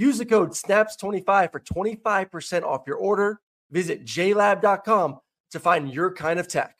Use the code SNAPS25 for 25% off your order. Visit jlab.com to find your kind of tech.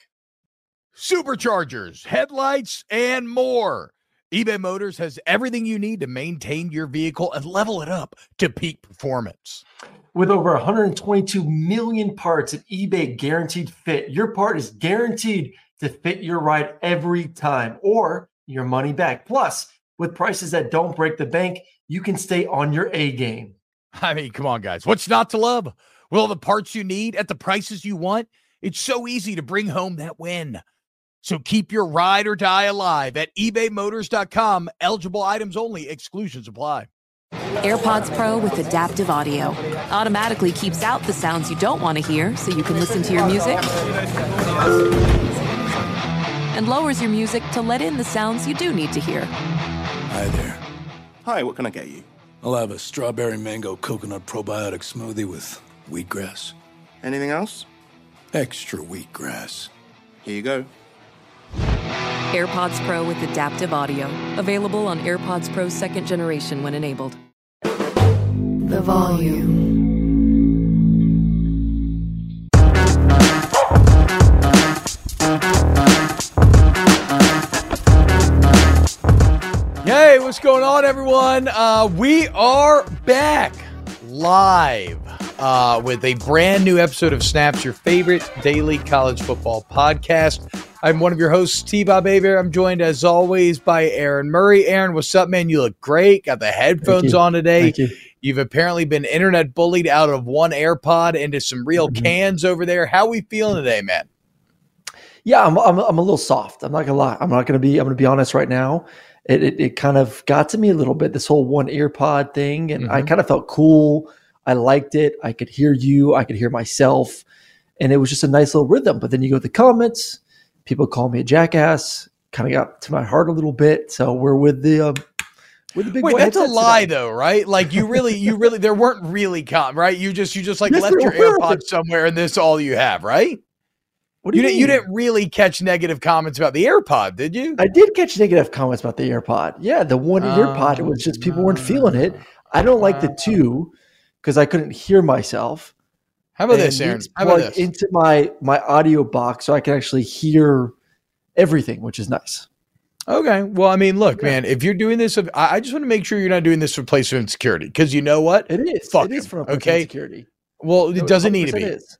Superchargers, headlights, and more. eBay Motors has everything you need to maintain your vehicle and level it up to peak performance. With over 122 million parts at eBay Guaranteed Fit, your part is guaranteed to fit your ride every time or your money back. Plus, with prices that don't break the bank, you can stay on your A game. I mean, come on, guys. What's not to love? With all the parts you need at the prices you want, it's so easy to bring home that win. So keep your ride or die alive at ebaymotors.com. Eligible items only, exclusions apply. AirPods Pro with adaptive audio automatically keeps out the sounds you don't want to hear so you can listen to your music and lowers your music to let in the sounds you do need to hear. Hi there. Hi, what can I get you? I'll have a strawberry mango coconut probiotic smoothie with wheatgrass. Anything else? Extra wheatgrass. Here you go. AirPods Pro with adaptive audio. Available on AirPods Pro second generation when enabled. The volume. Going on, everyone? Uh, we are back live uh, with a brand new episode of Snaps, your favorite daily college football podcast. I'm one of your hosts, T. Bob Hebert. I'm joined, as always, by Aaron Murray. Aaron, what's up, man? You look great. Got the headphones on today. Thank you. You've apparently been internet bullied out of one AirPod into some real Mhm. cans over there. How we feeling today, man? Yeah, I'm, I'm, I'm a little soft. I'm not gonna lie. I'm not gonna be. I'm gonna be honest right now. It, it it kind of got to me a little bit. This whole one ear pod thing, and I Mhm. kind of felt cool. I liked it. I could hear you. I could hear myself, and it was just a nice little rhythm. But then you go to the comments. People call me a jackass. Kind of got to my heart a little bit. So we're with the uh, with the big. Wait, that's a lie, today. though, right? Like you really, you really, there weren't really com, right? You just, you just like Yes, left your. AirPods somewhere, and this all you have, right? What do You you, didn't, you didn't really catch negative comments about the AirPod, did you? I did catch negative comments about the AirPod. Yeah, the one oh, AirPod. It was just people weren't feeling it. Ah. I don't like the ah. two because I couldn't hear myself. How about and this, Aaron? How about this? Into my my audio box, so I can actually hear everything, which is nice. Okay. Well, I mean, look, man, if you're doing this, I just want to make sure you're not doing this for placement security because you know what? It is. Fuck it is him, from a okay? security. Well, No, it doesn't need to be is.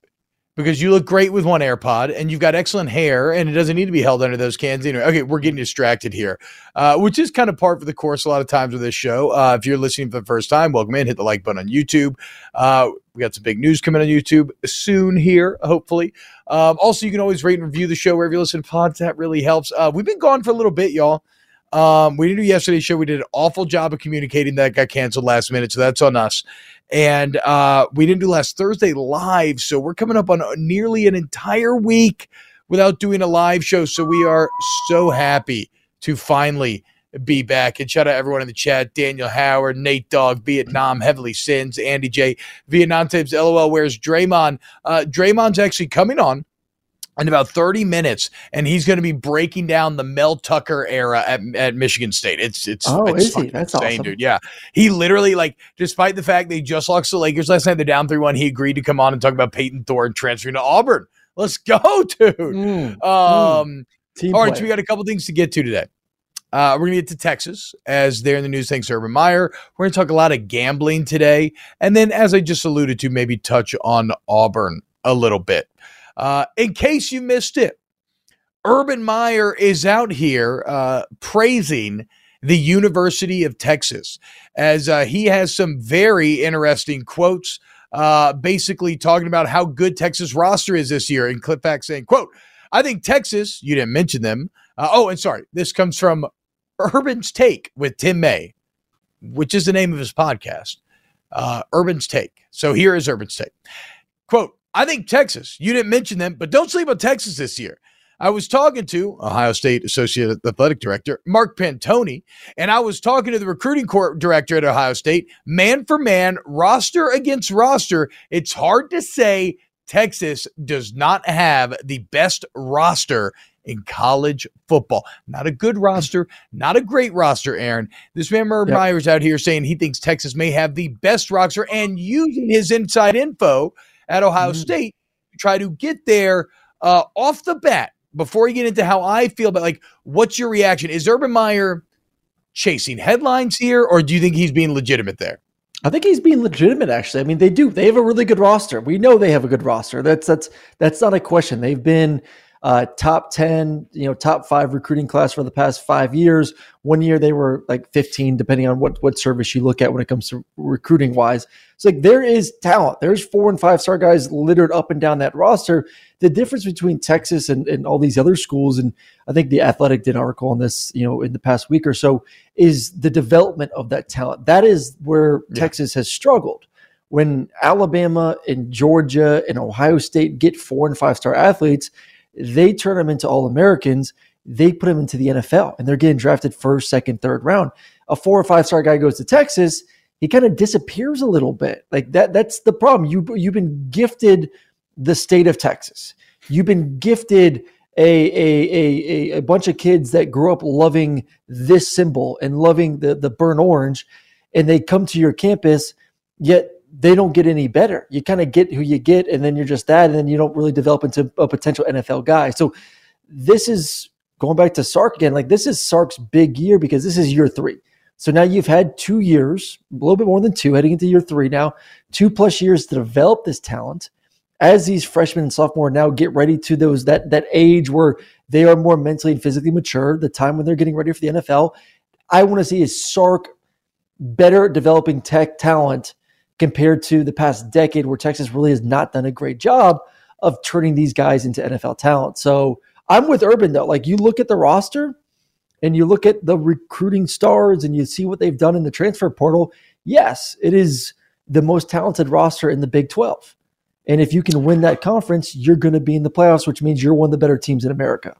Because you look great with one AirPod and you've got excellent hair and it doesn't need to be held under those cans anyway. Okay, we're getting distracted here, uh, which is kind of part for the course a lot of times with this show. Uh, if you're listening for the first time, welcome in. Hit the like button on YouTube. Uh, we got some big news coming on YouTube soon here, hopefully. Um, also, you can always rate and review the show wherever you listen to pods. That really helps. Uh, we've been gone for a little bit, y'all. Um, we didn't do yesterday's show. We did an awful job of communicating that got canceled last minute, so that's on us. And uh, we didn't do last Thursday live, so we're coming up on nearly an entire week without doing a live show. So we are so happy to finally be back. And shout out everyone in the chat: Daniel Howard, Nate Dog, Vietnam, Heavily Sins, Andy J, Vietnam Tips, LOL. Where's Draymond? Uh, Draymond's actually coming on in about 30 minutes, and he's going to be breaking down the Mel Tucker era at, at Michigan State. It's it's Oh, it's is he? That's insane, awesome. dude. Yeah, he literally like, despite the fact they just lost the Lakers last night, they're down three one. He agreed to come on and talk about Payton Thorne transferring to Auburn. Let's go, dude. Mm, Um, team all right, so we got a couple things to get to today. Uh, we're gonna get to Texas as they're in the news thanks to Urban Meyer. We're gonna talk a lot of gambling today, and then as I just alluded to, maybe touch on Auburn a little bit. Uh, in case you missed it, Urban Meyer is out here uh, praising the University of Texas as uh, he has some very interesting quotes, uh, basically talking about how good Texas roster is this year. And clip back saying, "quote I think Texas. You didn't mention them. Uh, oh, and sorry, this comes from Urban's Take with Tim May, which is the name of his podcast. Uh, Urban's take. So here is Urban's take. Quote, I think Texas, you didn't mention them, but don't sleep on Texas this year. I was talking to Ohio State Associate Athletic Director Mark Pantoni, and I was talking to the recruiting court director at Ohio State, man for man, roster against roster. It's hard to say Texas does not have the best roster in college football. Not a good roster, not a great roster, Aaron. This man Merv yep. Myers out here saying he thinks Texas may have the best roster and using his inside info at Ohio mm-hmm. State to try to get there uh, off the bat before you get into how I feel about like what's your reaction? Is Urban Meyer chasing headlines here, or do you think he's being legitimate there? I think he's being legitimate. Actually, I mean they do. They have a really good roster. We know they have a good roster. That's that's that's not a question. They've been uh, top 10, you know, top five recruiting class for the past five years. One year they were like 15, depending on what, what service you look at when it comes to recruiting wise. It's like there is talent. There's four and five star guys littered up and down that roster. The difference between Texas and, and all these other schools, and I think the Athletic did an article on this, you know, in the past week or so, is the development of that talent. That is where yeah. Texas has struggled when Alabama and Georgia and Ohio State get four and five star athletes, they turn them into All Americans. They put them into the NFL and they're getting drafted first, second, third round. A four or five star guy goes to Texas, he kind of disappears a little bit. Like that, that's the problem. You, you've been gifted the state of Texas. You've been gifted a, a, a, a, bunch of kids that grew up loving this symbol and loving the, the burnt orange, and they come to your campus, yet they don't get any better. You kind of get who you get, and then you're just that, and then you don't really develop into a potential NFL guy. So this is going back to Sark again. Like this is Sark's big year because this is year three. So now you've had two years, a little bit more than two, heading into year three now, two plus years to develop this talent. As these freshmen and sophomore now get ready to those that that age where they are more mentally and physically mature, the time when they're getting ready for the NFL, I want to see is Sark better developing tech talent compared to the past decade where Texas really has not done a great job of turning these guys into NFL talent. So I'm with Urban though. Like you look at the roster and you look at the recruiting stars and you see what they've done in the transfer portal. Yes, it is the most talented roster in the Big 12. And if you can win that conference, you're going to be in the playoffs, which means you're one of the better teams in America.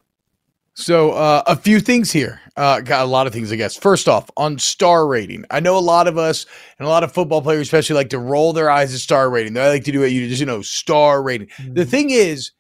So uh, a few things here. Uh, got a lot of things, I guess. First off, on star rating, I know a lot of us and a lot of football players, especially, like to roll their eyes at star rating. They like to do it. You just you know star rating. Mm-hmm. The thing is,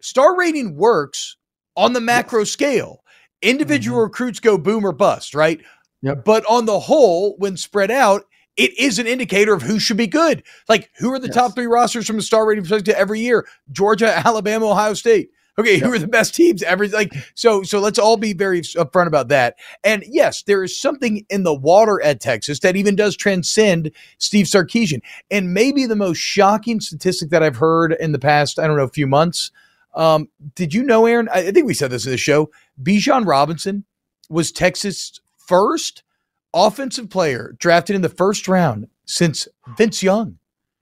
star rating works on the macro yes. scale. Individual mm-hmm. recruits go boom or bust, right? Yep. But on the whole, when spread out, it is an indicator of who should be good. Like who are the yes. top three rosters from a star rating perspective every year? Georgia, Alabama, Ohio State. Okay, yep. who are the best teams ever? Like so, so let's all be very upfront about that. And yes, there is something in the water at Texas that even does transcend Steve Sarkisian. And maybe the most shocking statistic that I've heard in the past, I don't know, a few months. Um, did you know, Aaron? I think we said this in the show. Bijan Robinson was Texas' first offensive player drafted in the first round since Vince Young.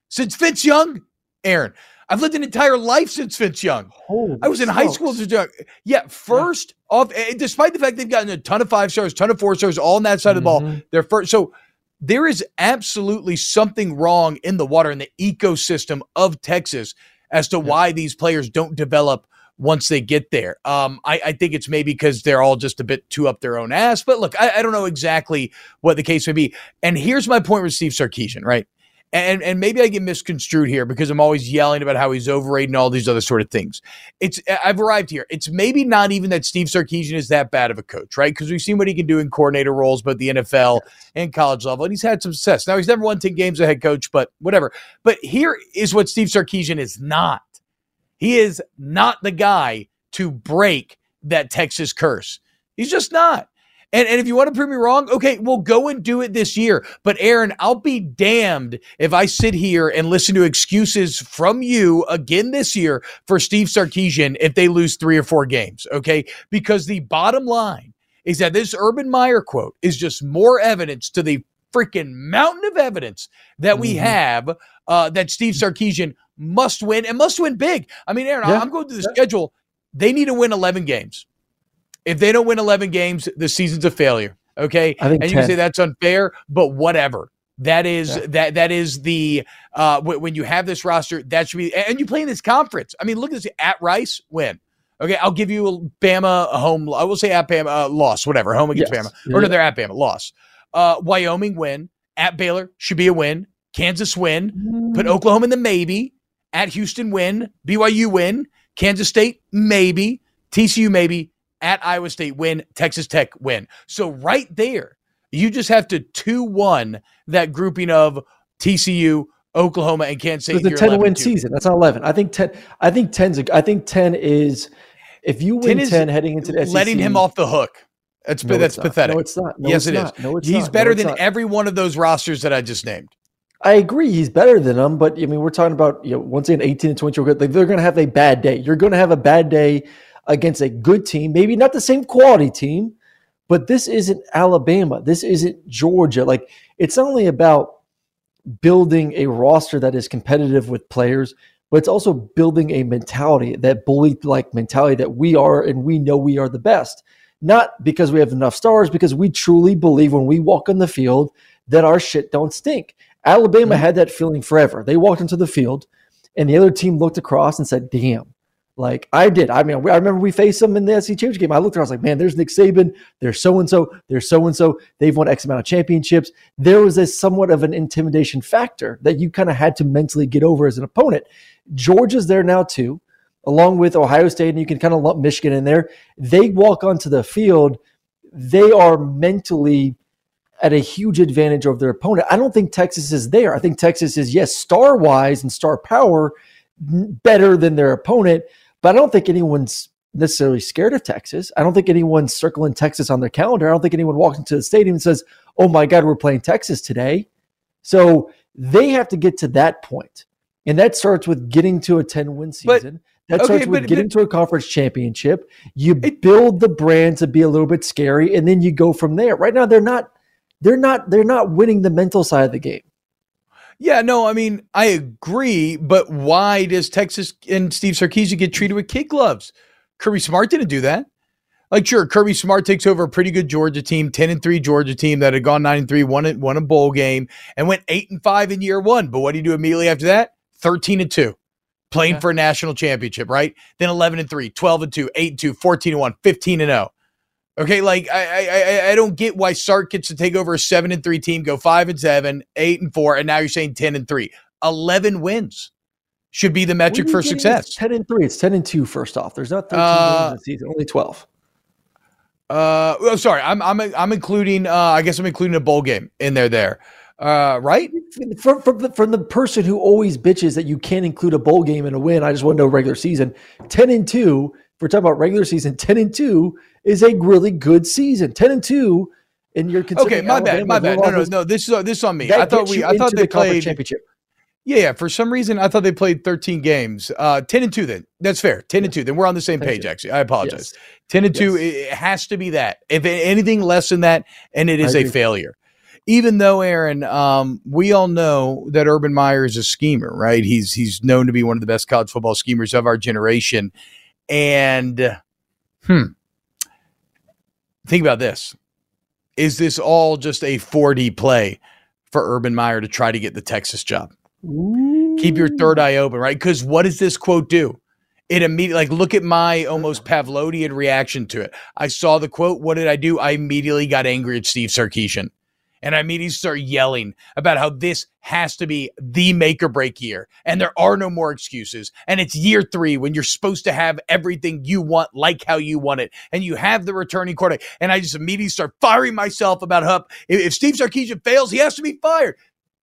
Since Vince Young, Aaron. I've lived an entire life since Vince Young. Holy I was in smokes. high school. Yeah, first yeah. off, despite the fact they've gotten a ton of five stars, ton of four stars, all on that side mm-hmm. of the ball, mm-hmm. they're first. So there is absolutely something wrong in the water in the ecosystem of Texas as to yeah. why these players don't develop once they get there. Um, I, I, think it's maybe because they're all just a bit too up their own ass. But look, I, I, don't know exactly what the case may be. And here's my point with Steve Sarkisian, right? And and maybe I get misconstrued here because I'm always yelling about how he's overrated and all these other sort of things. It's I've arrived here. It's maybe not even that Steve Sarkisian is that bad of a coach, right? Because we've seen what he can do in coordinator roles, but the NFL and college level, and he's had some success. Now he's never won ten games as a head coach, but whatever. But here is what Steve Sarkisian is not. He is not the guy to break that Texas curse. He's just not. And, and if you want to prove me wrong, okay, we'll go and do it this year. But Aaron, I'll be damned if I sit here and listen to excuses from you again this year for Steve Sarkisian if they lose three or four games, okay? Because the bottom line is that this Urban Meyer quote is just more evidence to the freaking mountain of evidence that we mm-hmm. have uh, that Steve Sarkisian must win and must win big. I mean, Aaron, yeah. I'm going through the yeah. schedule. They need to win 11 games. If they don't win 11 games, the season's a failure. Okay. I think and you can say that's unfair, but whatever. That is Yeah. that that is the uh when you have this roster that should be and you play in this conference. I mean, look at this at Rice win. Okay, I'll give you a Bama a home. I will say at Bama uh, loss, whatever home against Yes. Bama or no, they're at Bama loss. Uh, Wyoming win at Baylor should be a win. Kansas win. Put Oklahoma in the maybe. At Houston win. BYU win. Kansas State maybe. TCU maybe. At Iowa State win. Texas Tech win. So right there, you just have to two one that grouping of TCU, Oklahoma, and Kansas State. It's a 10 win 11-2. season. That's not 11. I think 10 I think 10's a, I think 10 is if you win 10 10, heading into the SEC letting him off the hook. That's No, that's it's not. pathetic. No, it's not. No, yes, it's it is. No, it's He's not. better than not. every one of those rosters that I just named. I agree, he's better than them, but I mean, we're talking about you know once again, eighteen and twenty. Like they're going to have a bad day. You're going to have a bad day against a good team, maybe not the same quality team, but this isn't Alabama. This isn't Georgia. Like it's not only about building a roster that is competitive with players, but it's also building a mentality that bully like mentality that we are and we know we are the best. Not because we have enough stars, because we truly believe when we walk on the field that our shit don't stink. Alabama mm-hmm. had that feeling forever. They walked into the field and the other team looked across and said, damn, like I did. I mean, I remember we faced them in the SEC championship game. I looked around, I was like, man, there's Nick Saban, there's so and so, there's so and so. They've won X amount of championships. There was a somewhat of an intimidation factor that you kind of had to mentally get over as an opponent. Georgia's there now too, along with Ohio State, and you can kind of lump Michigan in there. They walk onto the field, they are mentally at a huge advantage over their opponent. I don't think Texas is there. I think Texas is, yes, star wise and star power, better than their opponent, but I don't think anyone's necessarily scared of Texas. I don't think anyone's circling Texas on their calendar. I don't think anyone walks into the stadium and says, oh my God, we're playing Texas today. So they have to get to that point. And that starts with getting to a 10 win But- season. that okay, starts with but- getting but- to a conference championship. You build the brand to be a little bit scary, and then you go from there. Right now, they're not they're not they're not winning the mental side of the game. Yeah, no, I mean, I agree, but why does Texas and Steve Sarkisian get treated with kid gloves? Kirby Smart didn't do that. Like, sure, Kirby Smart takes over a pretty good Georgia team, 10 and 3 Georgia team that had gone 9 and 3, won, it, won a bowl game, and went 8 and 5 in year one. But what do you do immediately after that? 13 and 2, playing Yeah. for a national championship, right? Then 11 and 3, 12 and 2, 8 and 2, 14 and 1, 15 and 0. Okay, like I, I I don't get why Sark gets to take over a seven and three team, go five and seven, eight and four, and now you're saying ten and three. Eleven wins should be the metric for getting? It's success. ten and three. It's ten and two. First off, there's not thirteen Uh, games in the season, only twelve. Uh, oh, sorry, I'm I'm I'm including. Uh, I guess I'm including a bowl game in there. There, uh, right? From, from, the, from the person who always bitches that you can't include a bowl game in a win, I just want to know regular season. Ten and two. If we're talking about regular season, ten and two is a really good season. Ten and two, and you're Okay, my bad, my bad. No, no, no. This is this is on me. I thought we. I thought they the played. championship. Yeah, yeah. For some reason, I thought they played 13 games. Uh, 10 and 2 then. That's fair. 10 and 2. Then we're on the same page, 2. actually. I apologize. Yes. 10 and 2, Yes. it it has to be that. If anything less than that, and it is a failure. Even though, Aaron, um, we all know that Urban Meyer is a schemer, right? He's he's known to be one of the best college football schemers of our generation. And hmm. Think about this. Is this all just a 4D play for Urban Meyer to try to get the Texas job? keep your third eye open, right? Because what does this quote do? It immediately, like, look at my almost Pavlovian reaction to it. I saw the quote. What did I do? I immediately got angry at Steve Sarkisian. And I immediately started yelling about how this has to be the make or break year. And there are no more excuses. And it's year three when you're supposed to have everything you want, like how you want it. And you have the returning quarterback. And I just immediately start firing myself about how if, if Steve Sarkisian fails, he has to be fired.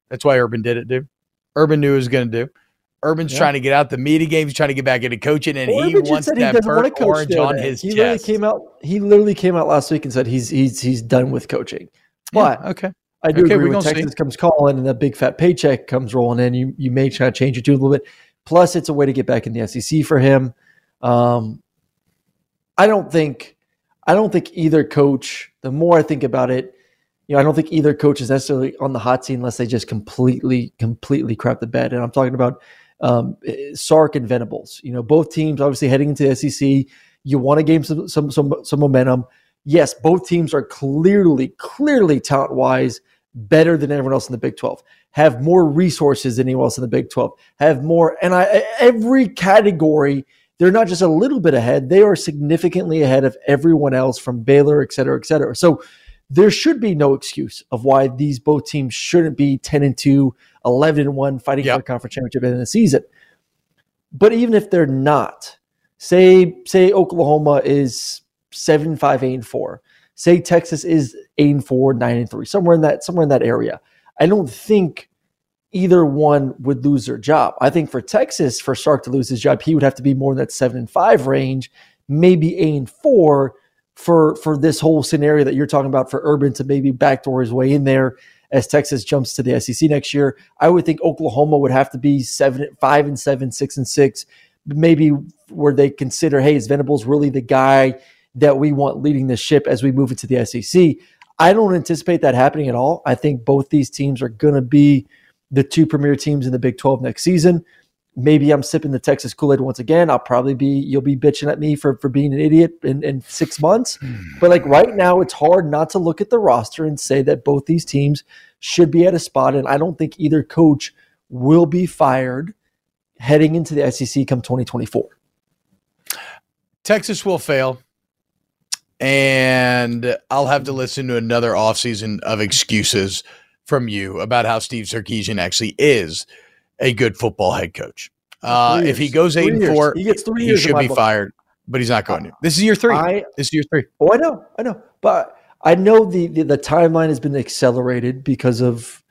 That's why Urban did it, dude. Urban knew he was going to do. Urban's Yeah. trying to get out the media games, trying to get back into coaching, and Well, he wants he that wanna burnt orange on his he chest. literally came out. He literally came out last week and said he's he's he's done with coaching. But Yeah, okay. I do Okay, agree when gonna see. Texas comes calling and that big fat paycheck comes rolling in, you you may try to change your tune a little bit. Plus, it's a way to get back in the SEC for him. Um, I don't think I don't think either coach. The more I think about it, you know, I don't think either coach is necessarily on the hot seat unless they just completely completely crap the bed. And I'm talking about um, eh, Sark and Venables. You know, both teams obviously heading into the SEC. You want to gain some some some some momentum. Yes, both teams are clearly clearly talent wise better than everyone else in the Big 12, have more resources than anyone else in the Big 12, have more, and I every category, they're not just a little bit ahead, they are significantly ahead of everyone else from Baylor, et cetera, et cetera. So there should be no excuse of why these both teams shouldn't be 10 and 2, 11 and 1, fighting Yep. for a conference championship in the season. But even if they're not, say say Oklahoma is seven five eight and four. Say Texas is eight and four, nine and three, somewhere in that somewhere in that area. I don't think either one would lose their job. I think for Texas, for Sark to lose his job, he would have to be more in that seven and five range, maybe eight and four for for this whole scenario that you're talking about for Urban to maybe backdoor his way in there as Texas jumps to the SEC next year. I would think Oklahoma would have to be seven, five and seven, six and six, maybe where they consider, hey, is Venables really the guy that we want leading the ship as we move into the SEC? I don't anticipate that happening at all. I think both these teams are going to be the two premier teams in the Big 12 next season. Maybe I'm sipping the Texas Kool Aid once again. I'll probably be, you'll be bitching at me for, for being an idiot in, in six months. Hmm. But like right now, it's hard not to look at the roster and say that both these teams should be at a spot. And I don't think either coach will be fired heading into the SEC come 2024. Texas will fail. And I'll have to listen to another offseason of excuses from you about how Steve Sarkisian actually is a good football head coach. Uh, if he goes Three eight and years. four, He gets three he years He should be book. fired, but he's not going to. This is year three. I, this is year three. Oh, I know, I know, but I know the the, the timeline has been accelerated because of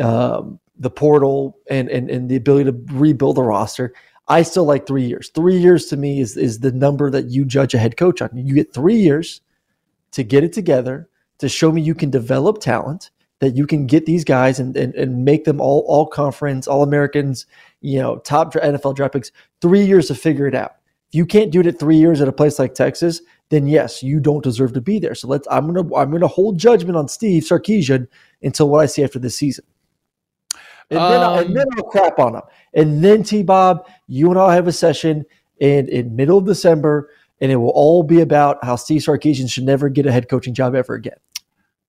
um, the portal and, and and the ability to rebuild the roster. I still like three years. Three years to me is is the number that you judge a head coach on. You get three years to get it together to show me you can develop talent that you can get these guys and and, and make them all all conference all Americans. You know, top NFL draft picks. Three years to figure it out. If you can't do it at three years at a place like Texas, then yes, you don't deserve to be there. So let's. I'm gonna. I'm gonna hold judgment on Steve Sarkisian until what I see after this season, and then I'll, Um, and then I'll crap on them. And then T Bob, you and I'll have a session in in middle of December, and it will all be about how Steve Sarkisian should never get a head coaching job ever again.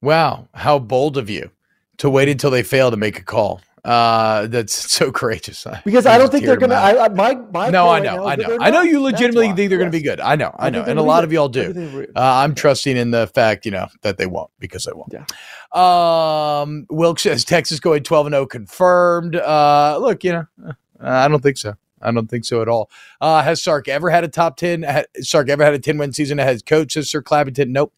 Wow, how bold of you to wait until they fail to make a call. Uh, that's so courageous. Because I don't think they're gonna. I, I my my no, I know, now I know, I know. You legitimately think they're going to be good. I know, I I know, and a lot good. of y'all do. think they're re- Uh, I'm trusting in the fact, you know, that they won't because they won't. Yeah. Um, Wilkes says Texas going 12 and 0 confirmed. Uh, look, you know, uh, I don't think so. I don't think so at all. Uh, has Sark ever had a top 10? Ha- Sark ever had a 10 win season as coach? Says Sir Clappington. Nope.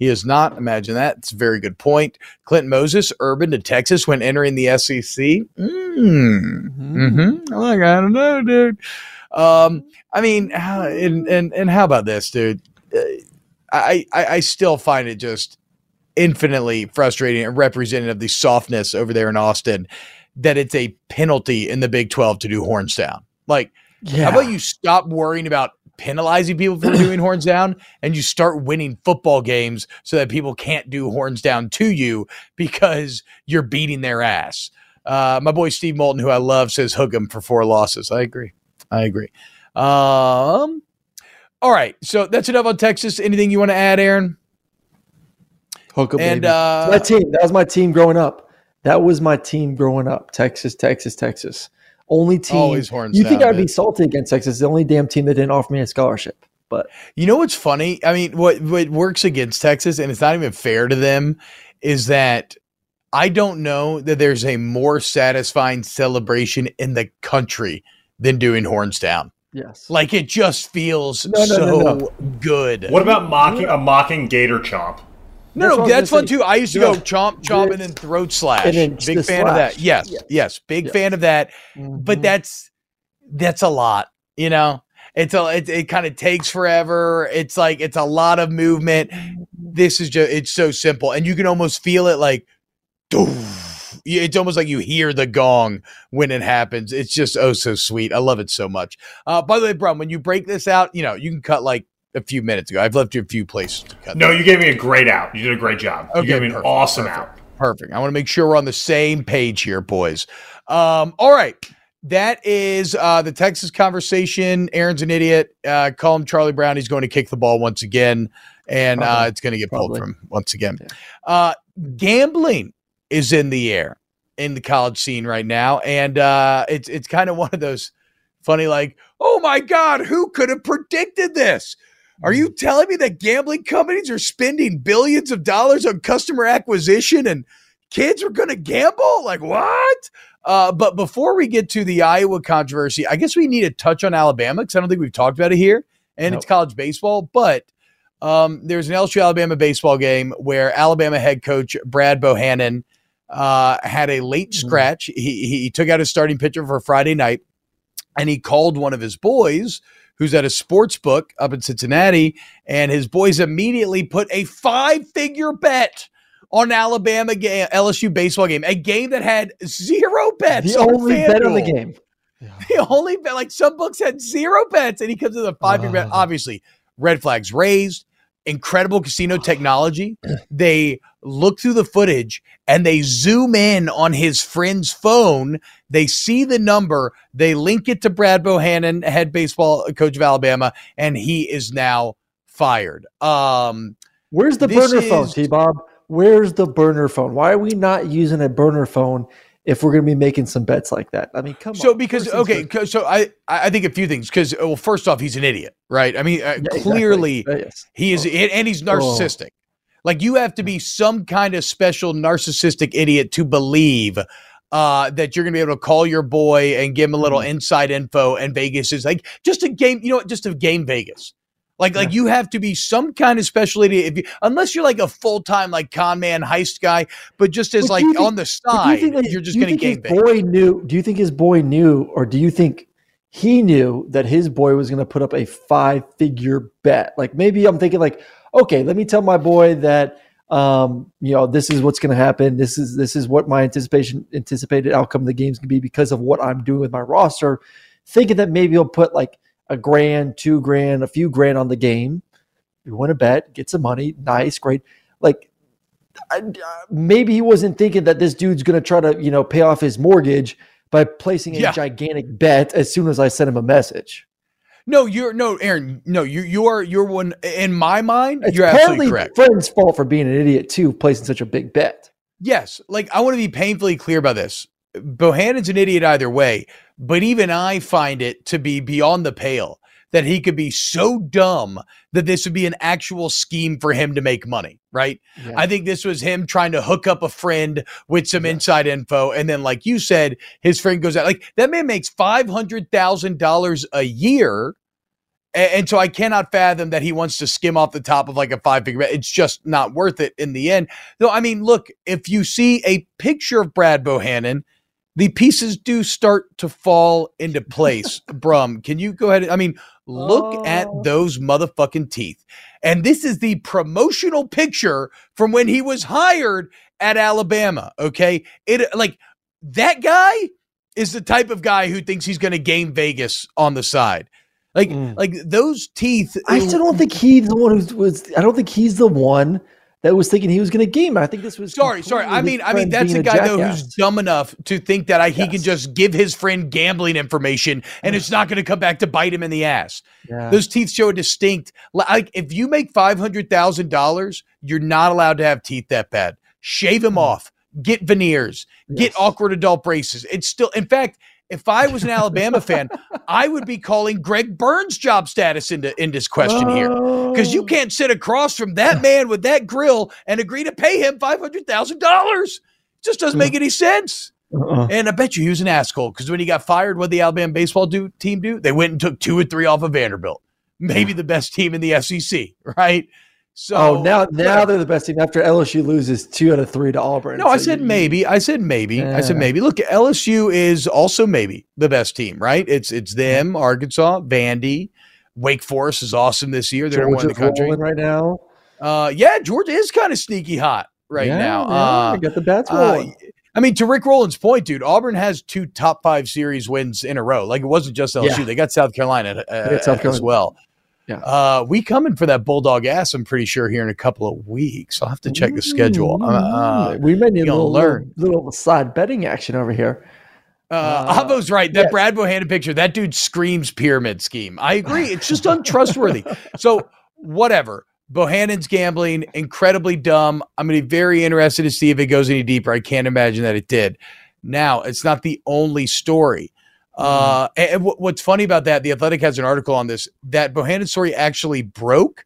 He has not. Imagine that. It's a very good point. Clinton Moses, Urban to Texas when entering the SEC. Mm. Mm-hmm. Like, I don't know, dude. Um, I mean, and, and, and how about this, dude? Uh, I, I, I still find it just infinitely frustrating and representative of the softness over there in Austin that it's a penalty in the Big 12 to do horns down. Like, Yeah. how about you stop worrying about penalizing people for doing horns down and you start winning football games so that people can't do horns down to you because you're beating their ass? Uh, my boy Steve Moulton, who I love, says hook him for four losses. I agree. I agree. Um, all right. So that's enough on Texas. Anything you want to add, Aaron? Hook 'em, And baby. uh, my team. That was my team growing up. That was my team growing up. Texas, Texas, Texas. Only team. Always horns you think down, I'd be salty against Texas? The only damn team that didn't offer me a scholarship. But You know what's funny? I mean, what what works against Texas, and it's not even fair to them, is that I don't know that there's a more satisfying celebration in the country than doing horns down. yes, Like it just feels No, no, so no, no. good. What about mocking a mocking gator chomp? No, That's no, that's fun say. too. I used to Yeah. go chomp, chomp, and then throat slash. then big fan of that. Yes, Yes. yes, big fan of that. But Mhm. that's that's a lot, you know. It's a it, it kind of takes forever. It's like it's a lot of movement. This is just it's so simple, and you can almost feel it like. doof. It's almost like you hear the gong when it happens. It's just oh so sweet. I love it so much. Uh, by the way, Brum, when you break this out, you know you can cut like a few minutes ago. I've left you a few places to cut. No, you gave me a great out. You did a great job. Okay, you gave me an awesome perfect. out. Perfect. I want to make sure we're on the same page here, boys. Um, all right. That is uh, the Texas conversation. Aaron's an idiot. Uh, call him Charlie Brown. He's going to kick the ball once again, and uh, it's going to get pulled from once again. Yeah. Uh, gambling is in the air in the college scene right now, and uh, it's it's kind of one of those funny, like, oh my god, who could have predicted this? Are you telling me that gambling companies are spending billions of dollars on customer acquisition and kids are going to gamble? Like what? Uh, but before we get to the Iowa controversy, I guess we need to touch on Alabama because I don't think we've talked about it here, and Nope. it's college baseball. But um, there's an LSU Alabama baseball game where Alabama head coach Brad Bohannon uh, had a late scratch. He, he took out his starting pitcher for Friday night, and he called one of his boys who's at a sports book up in Cincinnati, and his boys immediately put a five figure bet on Alabama game, LSU baseball game, a game that had zero bets. the on only bet on the FanDuel. game. The only bet, like some books had zero bets, and he comes to the five figure bet. Oh. Obviously, red flags raised. Incredible casino technology. They look through the footage and they zoom in on his friend's phone. They see the number. They link it to Brad Bohannon, head baseball coach of Alabama, and he is now fired. Um, Where's the burner phone, is- T Bob? Where's the burner phone? Why are we not using a burner phone if we're going to be making some bets like that? I mean, come So on. So because okay. 'cause- so I I think a few things because well, first off, he's an idiot, right? I mean, uh, Yeah, clearly Uh, yes. he is, and he's narcissistic. Like you have to be some kind of special narcissistic idiot to believe uh, that you're going to be able to call your boy and give him a little Mm. inside info. And Vegas is like just a game, you know, just a game Vegas. Like, like you have to be some kind of special idiot if you, unless you're like a full time like con man heist guy, but just as But like think- on the side, you you're just going to think game his boy knew? Do you think his boy knew, or do you think he knew that his boy was going to put up a five-figure bet? Like maybe I'm thinking, like, okay, let me tell my boy that um, you know this is what's going to happen. This is this is what my anticipation anticipated outcome of the game's going to be because of what I'm doing with my roster. Thinking that maybe he'll put like a grand, two grand, a few grand on the game. You want to bet, get some money, nice, great. Like I, uh, maybe he wasn't thinking that this dude's going to try to, you know, pay off his mortgage by placing a Yeah. gigantic bet as soon as I sent him a message. No, you're no, Aaron. No, you you are you're one in my mind. It's you're absolutely correct. friend's fault for being an idiot too, placing such a big bet. Yes, like I want to be painfully clear about this. Bohannon's an idiot either way, but even I find it to be beyond the pale that he could be so dumb that this would be an actual scheme for him to make money, right? I think this was him trying to hook up a friend with some inside info. And then, like you said, his friend goes out. Like that man makes $500,000 a year. A- And, so I cannot fathom that he wants to skim off the top of like a five figure. It's just not worth it in the end. Though, I mean, look, if you see a picture of Brad Bohannon, the pieces do start to fall into place. Brum, can you go ahead? I mean, look at Oh. those motherfucking teeth. And this is the promotional picture from when he was hired at Alabama. Okay. It like that guy is the type of guy who thinks he's going to game Vegas on the side. Like, Mm. like those teeth. I still don't think he's the one who was. I don't think he's the one that was thinking he was going to game. I think this was Sorry, sorry. I mean, I mean, that's a guy though who's dumb enough to think that I, he can just give his friend gambling information and it's not going to come back to bite him in the ass. Yeah. Those teeth show a distinct. Like, if you make five hundred thousand dollars, you're not allowed to have teeth that bad. Shave them off. Get veneers. Get Hmm. Awkward adult braces. It's still, in fact. If I was an Alabama fan, I would be calling Greg Byrne's job status into, into this question here because you Oh. can't sit across from that man with that grill and agree to pay him five hundred thousand dollars. Just doesn't make any sense. Uh-uh. And I bet you he was an asshole because when he got fired, what did the Alabama baseball do, team do? They went and took two or three off of Vanderbilt, maybe the best team in the SEC, right? So oh, now now they're the best team after LSU loses two out of three to Auburn. No, I said you- maybe. I said maybe. I said maybe. Look, LSU is also maybe the best team, right? It's it's them, Arkansas, Vandy, Wake Forest is awesome this year. They're one in the country. right now. Uh, yeah, Georgia is kind of sneaky hot right Yeah, now. yeah, Uh, got the bats uh, rolling. I mean, to Rick Rowland's point, dude, Auburn has two top five series wins in a row. Like it wasn't just LSU; Yeah. they got South Carolina uh, South as well. Yeah. Uh, we coming for that bulldog ass. I'm pretty sure here in a couple of weeks. I'll have to check the schedule. Uh, uh, we may need a gonna little, learn. little little side betting action over here. Uh, Uh, Avo's right. That yes. Brad Bohannon picture, that dude screams pyramid scheme. I agree. It's just untrustworthy. so whatever. Bohannon's gambling, incredibly dumb. I'm going to be very interested to see if it goes any deeper. I can't imagine that it did. Now, it's not the only story. Uh, and and what- what's funny about that, the Athletic has an article on this that Bohannon's story actually broke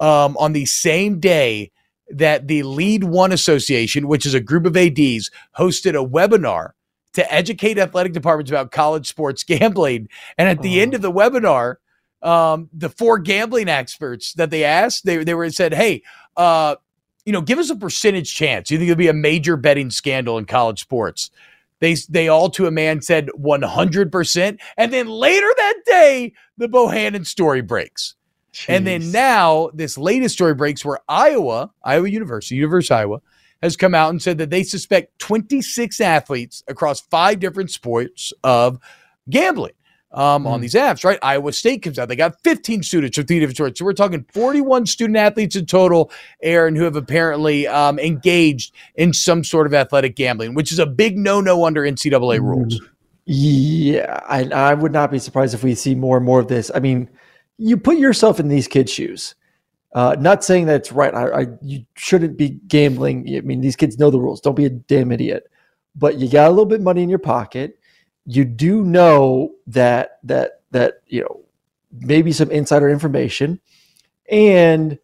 um, on the same day that the LEAD1 Association, which is a group of ADs, hosted a webinar to educate athletic departments about college sports gambling. And at the end of the webinar, um, the four gambling experts that they asked, they, they were said, Hey, uh, you know, give us a percentage chance. You think it'll be a major betting scandal in college sports? They, they all to a man said 100%. And then later that day, the Bohannon story breaks. And then now this latest story breaks where Iowa, Iowa University, University of Iowa, has come out and said that they suspect 26 athletes across five different sports of gambling um, on these apps, right? Iowa State comes out. They got 15 students from three different sports. So we're talking 41 student athletes in total, Aaron, who have apparently um, engaged in some sort of athletic gambling, which is a big no no under NCAA rules. Yeah, I, I would not be surprised if we see more and more of this. I mean, you put yourself in these kids' shoes. Uh, not saying that it's right. I, I you shouldn't be gambling. I mean, these kids know the rules. Don't be a damn idiot. But you got a little bit of money in your pocket. You do know that that that you know maybe some insider information, and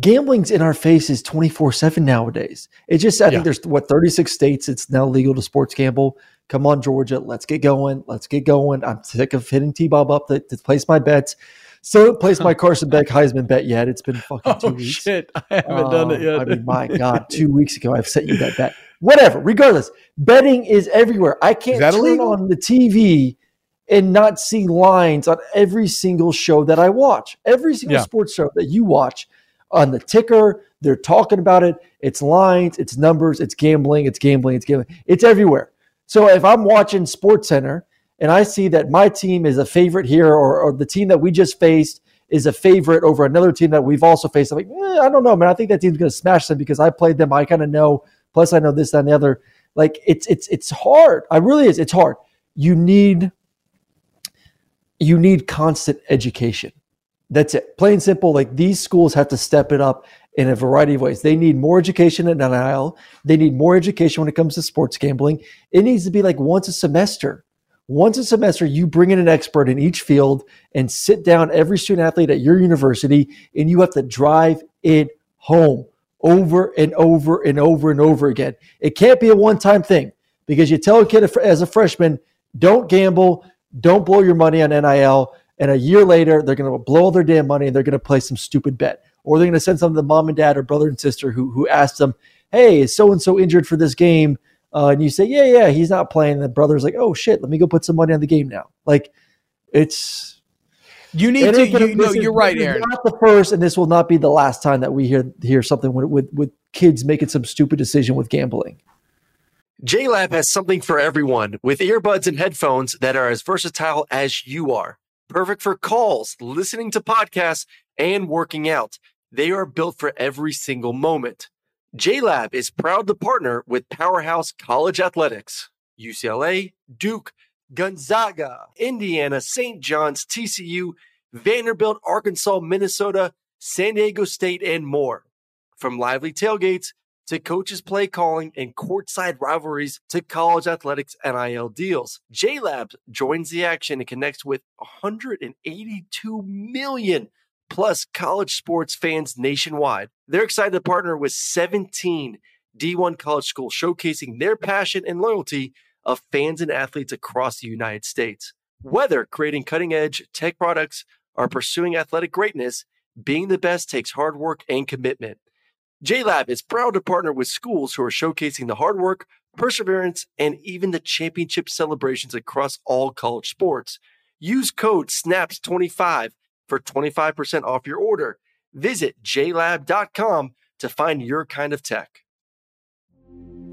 gambling's in our faces 24 7 nowadays. It just, I Yeah. think there's what, 36 states it's now legal to sports gamble. Come on, Georgia, let's get going. Let's get going. I'm sick of hitting T Bob up to, to place my bets. so placed my Carson Beck Heisman bet yet. It's been fucking two Oh, weeks. shit. I haven't done it Um, yet. I mean, my God, two weeks ago I've sent you that bet. Whatever. Regardless, betting is everywhere. I can't turn illegal? on the TV and not see lines on every single show that I watch. Every single Yeah. sports show that you watch on the ticker, they're talking about it. It's lines, it's numbers, it's gambling, it's gambling, it's gambling. It's everywhere. So if I'm watching Sports Center and I see that my team is a favorite here, or, or the team that we just faced is a favorite over another team that we've also faced, I'm like, eh, I don't know, man. I think that team's going to smash them because I played them. I kind of know. Plus, I know this, that, and the other. Like it's it's it's hard. I really is. It's hard. You need you need constant education. That's it. Plain simple. Like these schools have to step it up in a variety of ways. They need more education at NIL. They need more education when it comes to sports gambling. It needs to be like once a semester. Once a semester, you bring in an expert in each field and sit down every student athlete at your university, and you have to drive it home over and over and over and over again. It can't be a one time thing because you tell a kid as a freshman, don't gamble, don't blow your money on NIL. And a year later, they're going to blow their damn money and they're going to play some stupid bet. Or they're going to send something to mom and dad or brother and sister who, who asked them, hey, is so and so injured for this game? Uh, and you say, yeah, yeah, he's not playing. And the brother's like, oh, shit, let me go put some money on the game now. Like, it's. You need it to. ain't gonna- You, no, this is- you're right, Aaron. Not the first, and this will not be the last time that we hear hear something with with, with kids making some stupid decision with gambling. JLab has something for everyone with earbuds and headphones that are as versatile as you are. Perfect for calls, listening to podcasts, and working out. They are built for every single moment. JLab is proud to partner with Powerhouse College Athletics, UCLA, Duke, Gonzaga, Indiana, St. John's, TCU, Vanderbilt, Arkansas, Minnesota, San Diego State, and more. From lively tailgates to coaches play calling and courtside rivalries to college athletics and NIL deals. JLabs joins the action and connects with 182 million plus college sports fans nationwide. They're excited to partner with 17 D1 college schools showcasing their passion and loyalty of fans and athletes across the United States. Whether creating cutting edge tech products or pursuing athletic greatness, being the best takes hard work and commitment. JLab is proud to partner with schools who are showcasing the hard work, perseverance, and even the championship celebrations across all college sports. Use code SNAPS25 for 25% off your order. Visit jlab.com to find your kind of tech.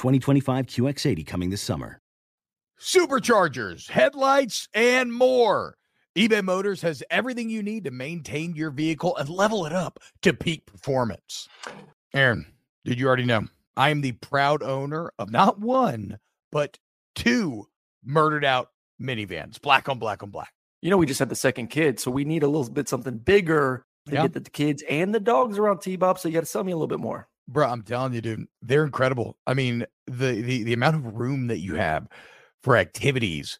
2025 QX80 coming this summer. superchargers, headlights, and more. eBay Motors has everything you need to maintain your vehicle and level it up to peak performance. Aaron, did you already know? I am the proud owner of not one, but two murdered out minivans, black on black on black. You know, we just had the second kid, so we need a little bit something bigger to Yeah. get the, the kids and the dogs around T Bob. So you got to sell me a little bit more. Bro, I'm telling you, dude, they're incredible. I mean, the the the amount of room that you have for activities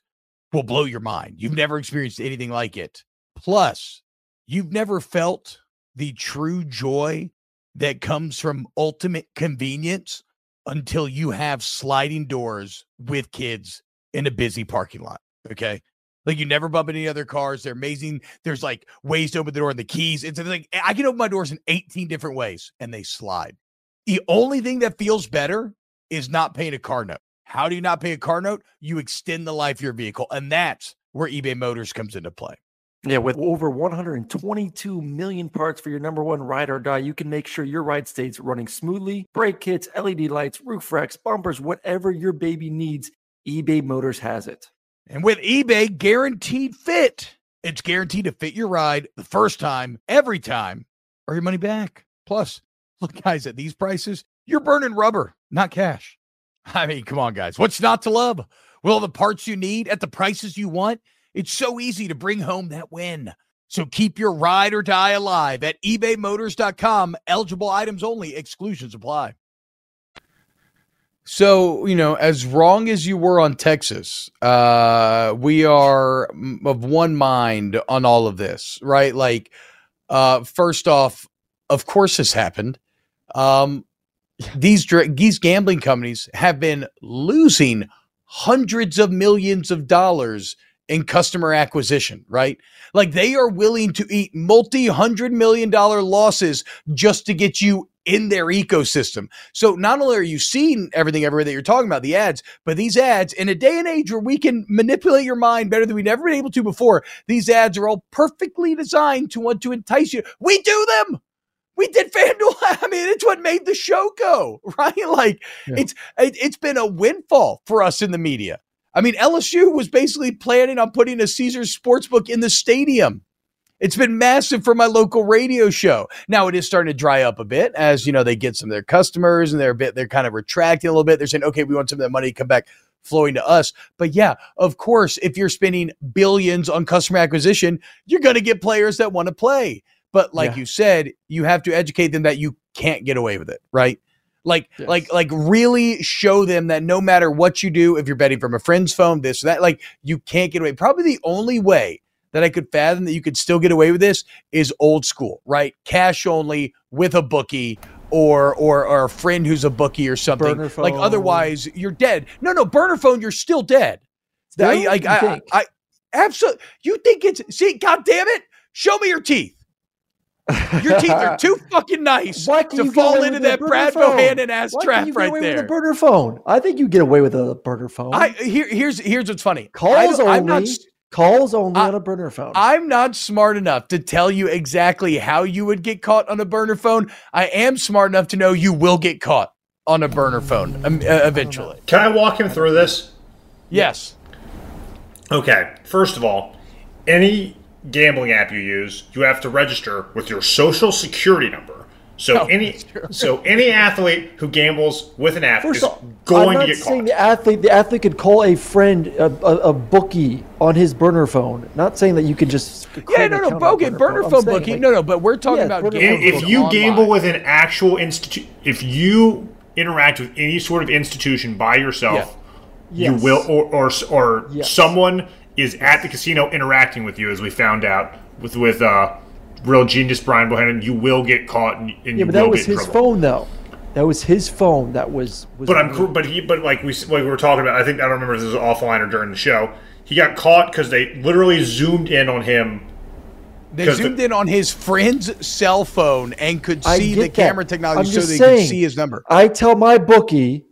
will blow your mind. You've never experienced anything like it. Plus, you've never felt the true joy that comes from ultimate convenience until you have sliding doors with kids in a busy parking lot. Okay. Like you never bump any other cars. They're amazing. There's like ways to open the door and the keys. It's like I can open my doors in 18 different ways and they slide. The only thing that feels better is not paying a car note. How do you not pay a car note? You extend the life of your vehicle. And that's where eBay Motors comes into play. Yeah, with over 122 million parts for your number one ride or die, you can make sure your ride stays running smoothly. Brake kits, LED lights, roof racks, bumpers, whatever your baby needs, eBay Motors has it. And with eBay guaranteed fit, it's guaranteed to fit your ride the first time, every time, or your money back. Plus, look, guys, at these prices, you're burning rubber, not cash. I mean, come on, guys. What's not to love? All the parts you need at the prices you want, it's so easy to bring home that win. So keep your ride or die alive at ebaymotors.com. Eligible items only, exclusions apply. So, you know, as wrong as you were on Texas, uh, we are of one mind on all of this, right? Like, uh, first off, of course, this happened. Um, these these gambling companies have been losing hundreds of millions of dollars in customer acquisition, right? Like they are willing to eat multi hundred million dollar losses just to get you in their ecosystem. So not only are you seeing everything everywhere that you're talking about, the ads, but these ads in a day and age where we can manipulate your mind better than we've ever been able to before, these ads are all perfectly designed to want to entice you. We do them. We did FanDuel. I mean, it's what made the show go, right? Like Yeah. it's it, it's been a windfall for us in the media. I mean, LSU was basically planning on putting a Caesars sportsbook in the stadium. It's been massive for my local radio show. Now it is starting to dry up a bit as you know they get some of their customers and they're a bit they're kind of retracting a little bit. They're saying, okay, we want some of that money to come back flowing to us. But yeah, of course, if you're spending billions on customer acquisition, you're going to get players that want to play. But like Yeah. you said, you have to educate them that you can't get away with it, right? Like, Yes. like, like, really show them that no matter what you do, if you're betting from a friend's phone, this or that, like, you can't get away. Probably the only way that I could fathom that you could still get away with this is old school, right? Cash only with a bookie or or or a friend who's a bookie or something. Like otherwise, you're dead. No, no, burner phone, you're still dead. Still? I, I, I. I, absolutely. You think it's see? God damn it! Show me your teeth. Your teeth are too fucking nice Why can to you fall away into with a that burner Brad phone? Bohannon ass Why trap can you get right away there. With a burner phone. I think you get away with a burner phone. I here here's here's what's funny. Calls don't- only. I'm not calls only I- on a burner phone. I'm not smart enough to tell you exactly how you would get caught on a burner phone. I am smart enough to know you will get caught on a burner phone um, uh, eventually. Can I walk him through this? Yes. Okay, first of all, any gambling app you use, you have to register with your social security number. So Oh, any that's true. so any athlete who gambles with an app First is of all, going I'm not to get saying caught. the athlete. The athlete could call a friend, a, a, a bookie, on his burner phone. Not saying that you could just Yeah, create no, no, account on okay, burner I'm phone saying, like, no, no, but we're talking Yeah, about gambling if, if you online. gamble with an actual institute, if you interact with any sort of institution by yourself, you Yes. will, or or, or Yes. someone is at the casino interacting with you, as we found out with with uh, real genius Brian Bohannon, you will get caught and, and Yeah, you but that will was get in his trouble. phone, though. That was his phone. That was. was But I'm, cr- but he, but like we, like we were talking about, I think I don't remember if this was offline or during the show. He got caught because they literally zoomed in on him. They 'Cause the- zoomed in on his friend's cell phone and could see the that. camera technology I'm so they saying. could see his number. I tell my bookie,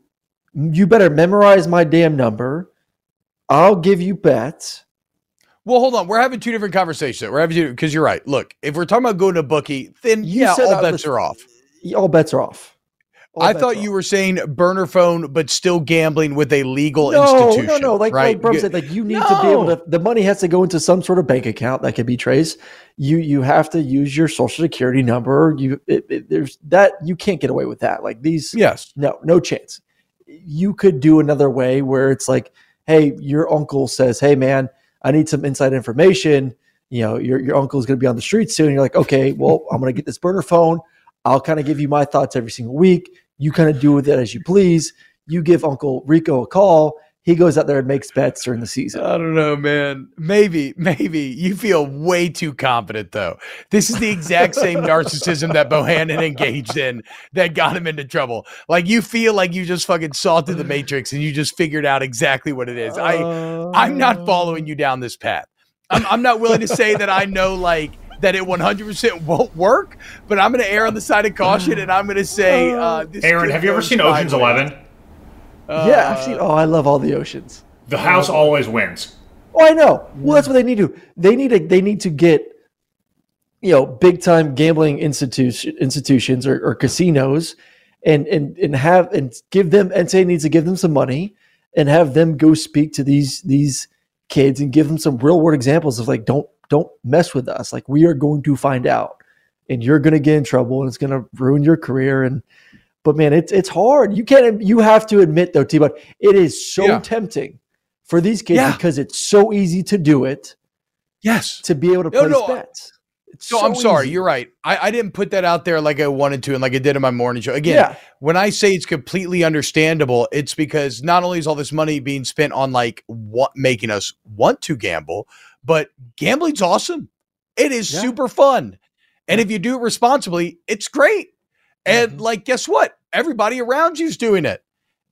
you better memorize my damn number. I'll give you bets. Well, hold on. We're having two different conversations. We're having because you're right. Look, if we're talking about going to bookie, then You yeah, all bets was- are off. All bets are off. All I thought you off. were saying burner phone, but still gambling with a legal no, institution. no, no. Like, right? like Brum said, like you need to be able to. The money has to go into some sort of bank account that can be traced. You you have to use your social security number. You it, it, there's that you can't get away with that. Like these, yes. no, no chance. You could do another way where it's like, hey, your uncle says, hey, man, I need some inside information. You know, your your uncle's going to be on the street soon. You're like, okay, well, I'm going to get this burner phone. I'll kind of give you my thoughts every single week. You kind of do with it as you please. You give Uncle Rico a call. He goes out there and makes bets during the season. I don't know, man. Maybe, maybe you feel way too confident, though. This is the exact same narcissism that Bohannon engaged in that got him into trouble. Like you feel like you just fucking saw through the matrix and you just figured out exactly what it is. I, I'm not following you down this path. I'm, I'm not willing to say that I know like that it 100% won't work, but I'm going to err on the side of caution and I'm going to say, uh, this Aaron, have you ever seen Ocean's sideways. Eleven? Yeah, I've seen. Uh, oh, I love all the oceans. The house always wins. Oh, I know. Well, that's what they need to. They need to. They need to get, you know, big time gambling institution institutions or, or casinos, and and and have and give them. NCAA needs to give them some money, and have them go speak to these these kids and give them some real world examples of like, don't don't mess with us. Like we are going to find out, and you're going to get in trouble, and it's going to ruin your career. And but man, it's it's hard. You can't. You have to admit though, T. But it is so Yeah. tempting for these kids Yeah. because it's so easy to do it Yes. to be able to No, place no, bets. It's So, I'm sorry, easy. you're right. I, I didn't put that out there like I wanted to and like I did in my morning show. Again, Yeah. when I say it's completely understandable, it's because not only is all this money being spent on like what making us want to gamble, but gambling's awesome. It is Yeah. super fun. And if you do it responsibly, it's great. And Mm-hmm. like, guess what? Everybody around you's doing it.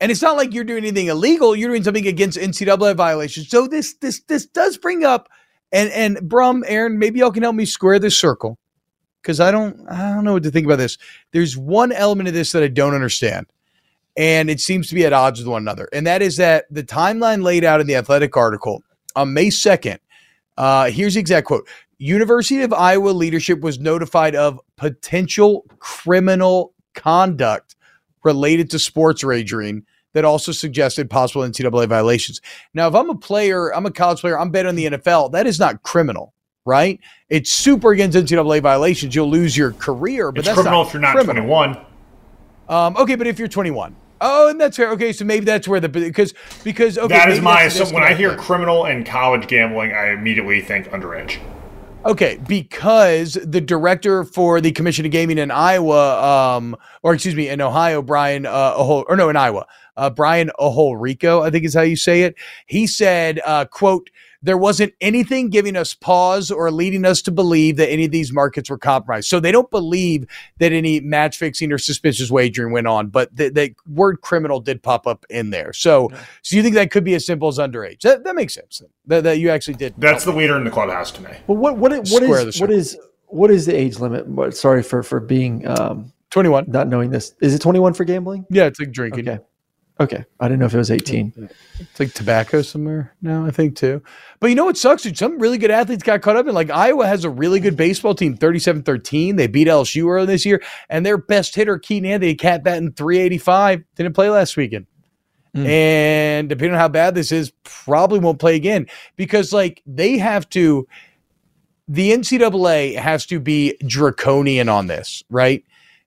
And it's not like you're doing anything illegal. You're doing something against NCAA violations. So this this this does bring up and and Brum, Aaron, maybe y'all can help me square this circle. Because I don't I don't know what to think about this. There's one element of this that I don't understand. And it seems to be at odds with one another. And that is that the timeline laid out in the athletic article on May 2nd. Uh, here's the exact quote. University of Iowa leadership was notified of potential criminal conduct related to sports wagering that also suggested possible NCAA violations. Now, if I'm a player, I'm a college player, I'm betting on the NFL, that is not criminal, right? It's super against NCAA violations. You'll lose your career, but It's that's criminal not if you're not criminal. 21. Um, okay, but if you're 21, oh, and that's fair. Okay, so maybe that's where the because because okay, that is my. So when I hear criminal and college gambling, I immediately think underage. Okay, because the director for the Commission of Gaming in Iowa, um, or excuse me, in Ohio, Brian, uh, Ohol, or no, in Iowa, uh, Brian Oholrico, I think is how you say it. He said, uh, "quote There wasn't anything giving us pause or leading us to believe that any of these markets were compromised. So they don't believe that any match fixing or suspicious wagering went on, but the, the word criminal did pop up in there. So, so you think that could be as simple as underage? That, that makes sense. That, that you actually did. That's the leader in the clubhouse to me. But what what what, what is, what is, what is the age limit? What- Sorry for for being um 21. not knowing this. Is it 21 for gambling? Yeah, it's like drinking. Okay. Okay. I didn't know if it was 18. It's like tobacco somewhere now, I think too. But you know what sucks? Dude? Some really good athletes got caught up in. Like Iowa has a really good baseball team, 37 13. They beat LSU earlier this year, and their best hitter, Keaton Anthony, cat batting 385, didn't play last weekend. Mm. And depending on how bad this is, probably won't play again because, like, they have to, the NCAA has to be draconian on this, right?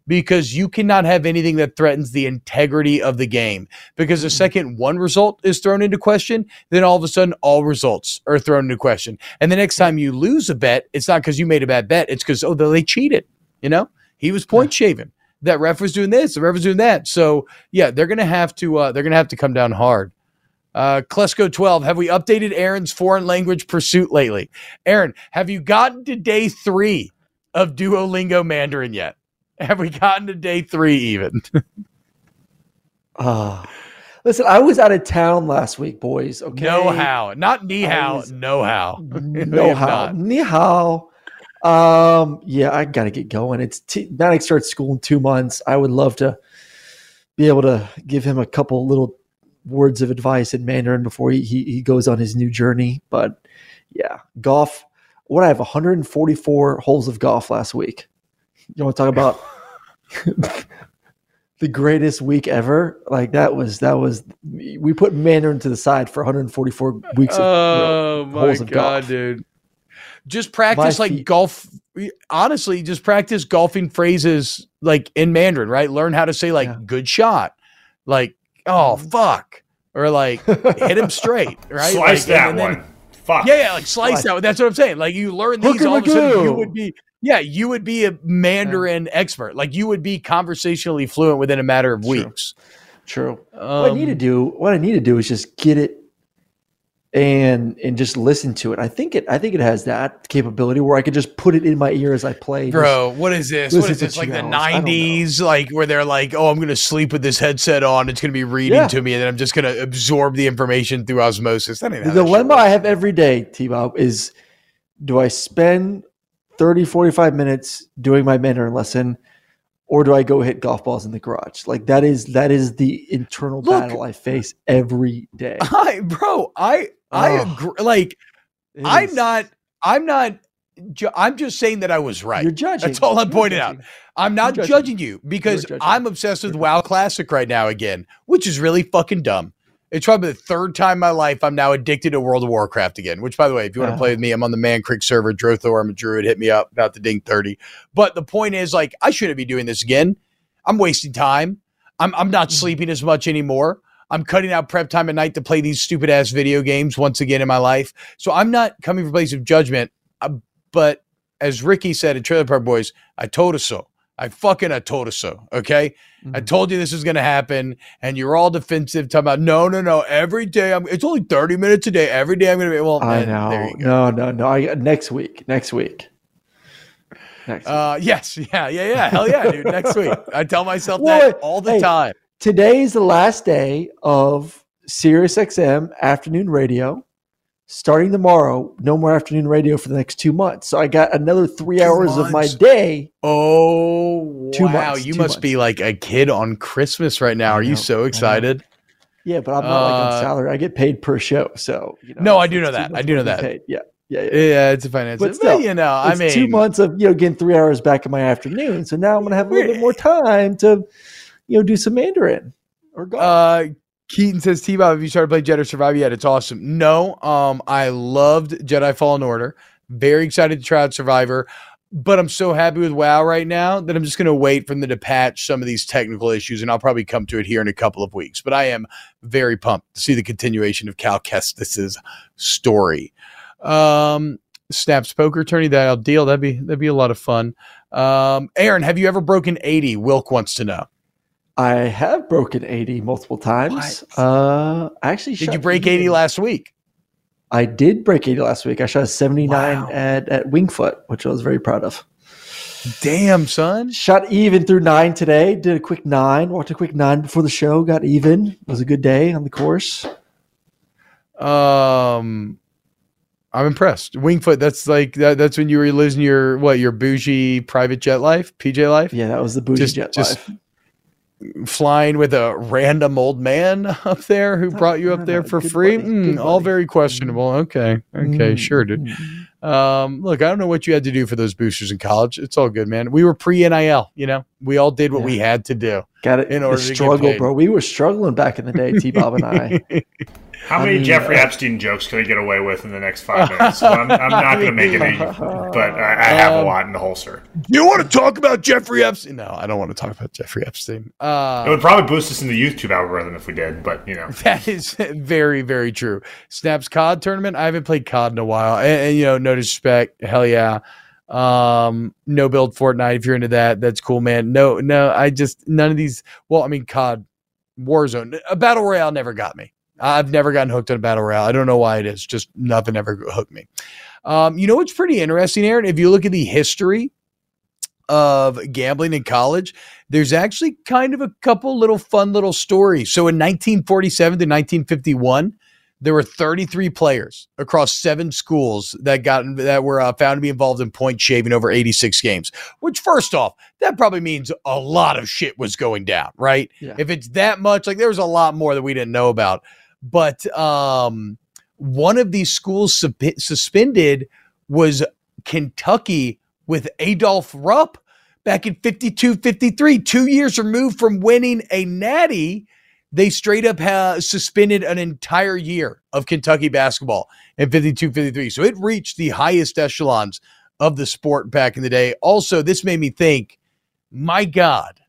Because you cannot have anything that threatens the integrity of the game. Because the second one result is thrown into question, then all of a sudden all results are thrown into question. And the next time you lose a bet, it's not because you made a bad bet, it's because, oh, they cheated. You know, he was point shaving. That ref was doing this, the ref was doing that. So yeah, they're gonna have to uh, they're gonna have to come down hard. Uh, Klesko 12, have we updated Aaron's foreign language pursuit lately? Aaron, have you gotten to day three of Duolingo Mandarin yet? Have we gotten to day three even? Ah. listen, I was out of town last week, boys. Okay. No how. Not ni how. No how. No how. Ni hao. Um, yeah, I gotta get going. It's t- Maddox starts school in two months. I would love to be able to give him a couple little words of advice in Mandarin before he, he, he goes on his new journey. But yeah, golf. What I have 144 holes of golf last week. You want to talk about the greatest week ever? Like that was that was we put Mandarin to the side for 144 weeks of you know, Oh my of god, golf. dude. Just practice My like feet. golf. Honestly, just practice golfing phrases like in Mandarin, right? Learn how to say like Yeah. Mm-hmm. good shot. Like, oh fuck. Or like hit him straight, right? Slice Like, that and then- one. Fuck. Yeah, yeah, like slice Slice. that. one. That's what I'm saying. Like you learn these, Hooker all of a sudden you would be, yeah, you would be a Mandarin expert. Like you would be conversationally fluent within a matter of True. weeks. True. what I need to Um, do, what I need to do is just get it and and just listen to it. I think it I think it has that capability where I could just put it in my ear as I play. Bro, what is this? What is this? Like the hours. I don't know. '90s, like where they're like, "Oh, I'm gonna sleep with this headset on. It's gonna be reading Yeah. to me, and then I'm just gonna absorb the information through osmosis." That ain't the how that shit dilemma. I have every day, T-Bob, is do I spend 30, 45 minutes doing my Mandarin lesson or do I go hit golf balls in the garage? Like that is that is the internal Look. battle I face every day. I, bro, I, I Oh. agree. Like, I'm not, I'm not. Ju- I'm just saying that I was right. You're judging. That's all I'm You're pointing out. I'm not judging. judging. you because judging. I'm obsessed with WoW Classic right now again, which is really fucking dumb. It's probably the third time in my life I'm now addicted to World of Warcraft again. Which, by the way, if you want to Uh. play with me, I'm on the Mankrik server. Drothor, I'm a druid. Hit me up about the Ding 30. But the point is, like, I shouldn't be doing this again. I'm wasting time. I'm I'm not sleeping as much anymore. I'm cutting out prep time at night to play these stupid ass video games once again in my life. So I'm not coming from a place of judgment. uh, but as Ricky said in Trailer Park Boys, I told us so. I fucking I told us so. Okay. I Mhm. told you this is gonna happen, and you're all defensive, talking about no, no, no. Every day I'm it's only 30 minutes a day. Every day I'm gonna be well, I know. there you go. No, no, no. I next week. Next week. Next week. Uh yes, yeah, yeah, yeah. Hell yeah, dude. Next week. I tell myself Well, that all the hey, time. Today is the last day of Sirius XM afternoon radio. Starting tomorrow, no more afternoon radio for the next two months. So I got another three Two hours of my day. Oh Two wow, months, you two must months. be like a kid on Christmas right now. I Are you know, so excited? Yeah, but I'm not like Uh, on salary. I get paid per show. So you know, No, I do know that. I do know that. paid. Yeah, yeah, yeah. Yeah, it's a finance. But But, still, you know, I mean, two months of you know getting three hours back in my afternoon. So now I'm gonna have a little bit more time to you know do some Mandarin or golf. Uh, Keaton says, T Bob, have you started playing Jedi Survivor yet? It's awesome. No, um, I loved Jedi Fallen Order. Very excited to try out Survivor, but I'm so happy with WoW right now that I'm just going to wait for them to patch some of these technical issues, and I'll probably come to it here in a couple of weeks. But I am very pumped to see the continuation of Cal Kestis's story. Um, Snaps poker tourney that'll deal. That'd be that'd be a lot of fun. Um, Aaron, have you ever broken 80? Wilk wants to know. I have broken 80 multiple times. Uh, I actually Did you break 80 last week? I did break 80 last week. I shot a 79 Wow. at, at Winged Foot, which I was very proud of. Damn, son. Shot even through nine today. Did a quick nine. Walked a quick nine before the show. Got even. It was a good day on the course. Um, I'm impressed. Winged Foot. That's like that, that's when you were losing your what your bougie private jet life, PJ life, Yeah, that was the bougie Just- jet just- life. Flying with a random old man up there who brought you up there for Good free mm, all very questionable. Okay, okay, Mm, sure, dude. mm. Um, look, I don't know what you had to do for those boosters in college. It's all good, man. We were pre NIL. You know, we all did what Yeah. we had to do. Got it. In The order to get struggle, paid. bro. We were struggling back in the day, T Bob and I. How I many mean, Jeffrey uh, Epstein jokes can I get away with in the next five minutes? Well, I'm, I'm not going to make any, but I, I have a Um, lot in the holster. you want to talk about Jeffrey Epstein? No, I don't want to talk about Jeffrey Epstein. Uh, It would probably boost us in the YouTube algorithm if we did, but you know. That is very, very true. Snaps COD tournament. I haven't played COD in a while. And, and, you know, no disrespect. Hell yeah. Um, no build Fortnite. If you're into that, that's cool, man. No, no, I just none of these. Well, I mean, COD, Warzone, a battle royale never got me. I've never gotten hooked on a battle royale. I don't know why it is. Just nothing ever hooked me. Um, you know what's pretty interesting, Aaron? If you look at the history of gambling in college, there's actually kind of a couple little fun little stories. So in 1947 to 1951, there were 33 players across seven schools that got that were uh, found to be involved in point shaving over 86 games. Which, first off, that probably means a lot of shit was going down, right? Yeah. If it's that much, like there was a lot more that we didn't know about. But um, one of these schools suspended was Kentucky with Adolph Rupp back in 52 53, two years removed from winning a natty. They straight up suspended an entire year of Kentucky basketball in 52 53. So it reached the highest echelons of the sport back in the day. Also, this made me think, my God,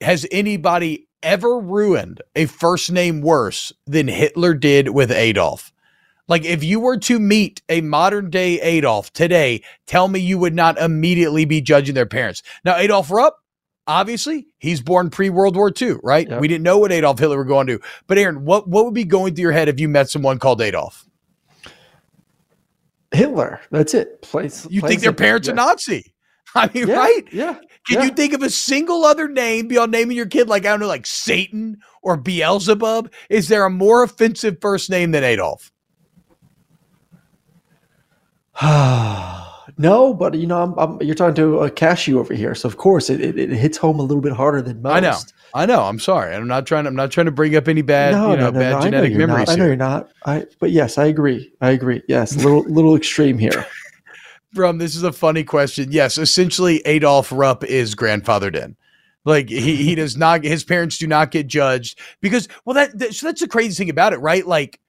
has anybody ever ruined a first name worse than Hitler did with Adolf? Like, if you were to meet a modern day Adolf today, tell me you would not immediately be judging their parents. Now, Adolf Rupp, obviously, he's born pre World War II, right? Yep. We didn't know what Adolf Hitler were going to. But, Aaron, what, what would be going through your head if you met someone called Adolf? Hitler. That's it. Place. You plain think their parents are Yeah. Nazi? I mean, Yeah, right? Yeah. Can yeah. you think of a single other name beyond naming your kid like I don't know, like Satan or Beelzebub? Is there a more offensive first name than Adolf? no, but you know, I'm, I'm, you're talking to a cashew over here, so of course it, it, it hits home a little bit harder than most. I know, I know. I'm sorry. I'm not trying. I'm not trying to bring up any bad, no, you know, no, no, bad no, I know genetic you're memories not. I know you're not. I, but yes, I agree. I agree. Yes, a little, little extreme here. From this is a funny question. Yes, essentially, Adolf Rupp is grandfathered in. Like he he does not. His parents do not get judged because well that, that so that's the crazy thing about it, right? Like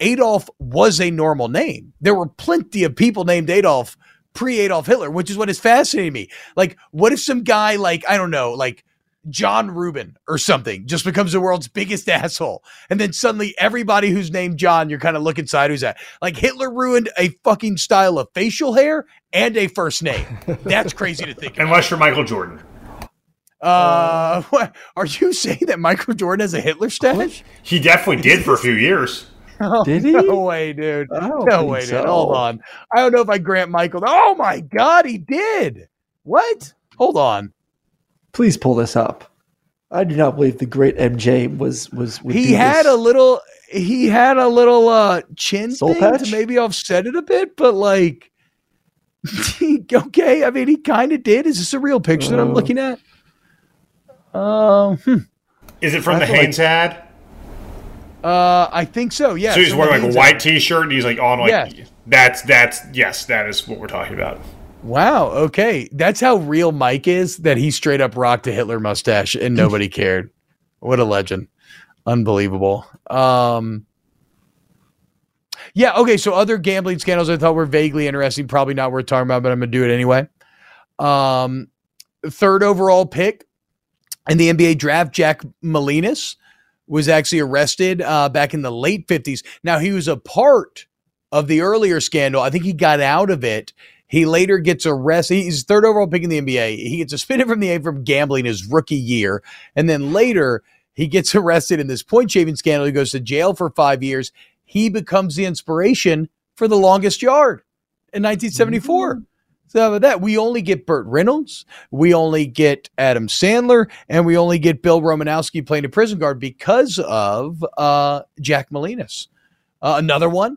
Adolf was a normal name. There were plenty of people named Adolf pre Adolf Hitler, which is what is fascinating me. Like, what if some guy like I don't know, like John Rubin or something just becomes the world's biggest asshole, and then suddenly everybody who's named John, you're kind of looking side who's that. Like Hitler ruined a fucking style of facial hair and a first name. That's crazy to think. Unless you're Michael Jordan. Uh, what, are you saying that Michael Jordan has a Hitler stash? He definitely did for a few years. Oh, Did he? No way, dude. No think way, dude. Hold on. I don't know if I grant Michael. Oh my God, he did. What? Hold on. Please pull this up. I do not believe the great MJ was was. He had this. a little. He had a little uh chin Soul thing patch? to maybe offset it a bit, but like, okay. I mean, he kind of did. Is this a real picture that I'm Uh. looking at? Um. hmm. Is it from I the feel like- Hanes ad? Uh, I think so. Yeah. so he's wearing like a white. T-shirt and he's like on like Yeah. that's that's yes that is what we're talking about. Wow. Okay. That's how real Mike is. That he straight up rocked a Hitler mustache and nobody cared. What a legend. Unbelievable. Um. Yeah. Okay. So other gambling scandals I thought were vaguely interesting. Probably not worth talking about, but I'm gonna do it anyway. Um, third overall pick in the NBA draft, Jack Molinas was actually arrested uh, back in the late 50s. Now he was a part of the earlier scandal. I think he got out of it. He later gets arrested. He's third overall pick in the NBA. He gets suspended from the A from gambling his rookie year, and then later he gets arrested in this point shaving scandal. He goes to jail for five years. He becomes the inspiration for the longest yard in 1974. So about that? We only get Burt Reynolds, we only get Adam Sandler, and we only get Bill Romanowski playing a prison guard because of uh, Jack Molinas. Uh, another one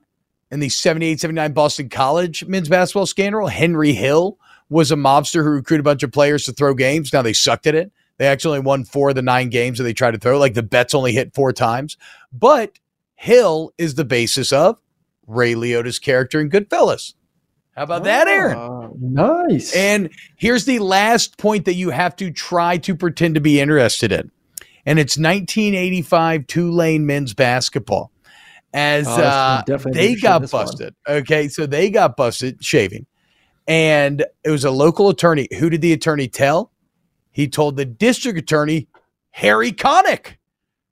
in the 78 79 Boston College men's basketball scandal, Henry Hill was a mobster who recruited a bunch of players to throw games. Now they sucked at it. They actually won four of the nine games that they tried to throw. Like the bets only hit four times. But Hill is the basis of Ray Liotta's character in Goodfellas. How about that, Aaron? Nice. And here's the last point that you have to try to pretend to be interested in. And it's 1985 Tulane men's basketball. As Oh, uh, they got this one. busted. Okay. So they got busted shaving. And it was a local attorney. Who did the attorney tell? He told the district attorney, Harry Connick.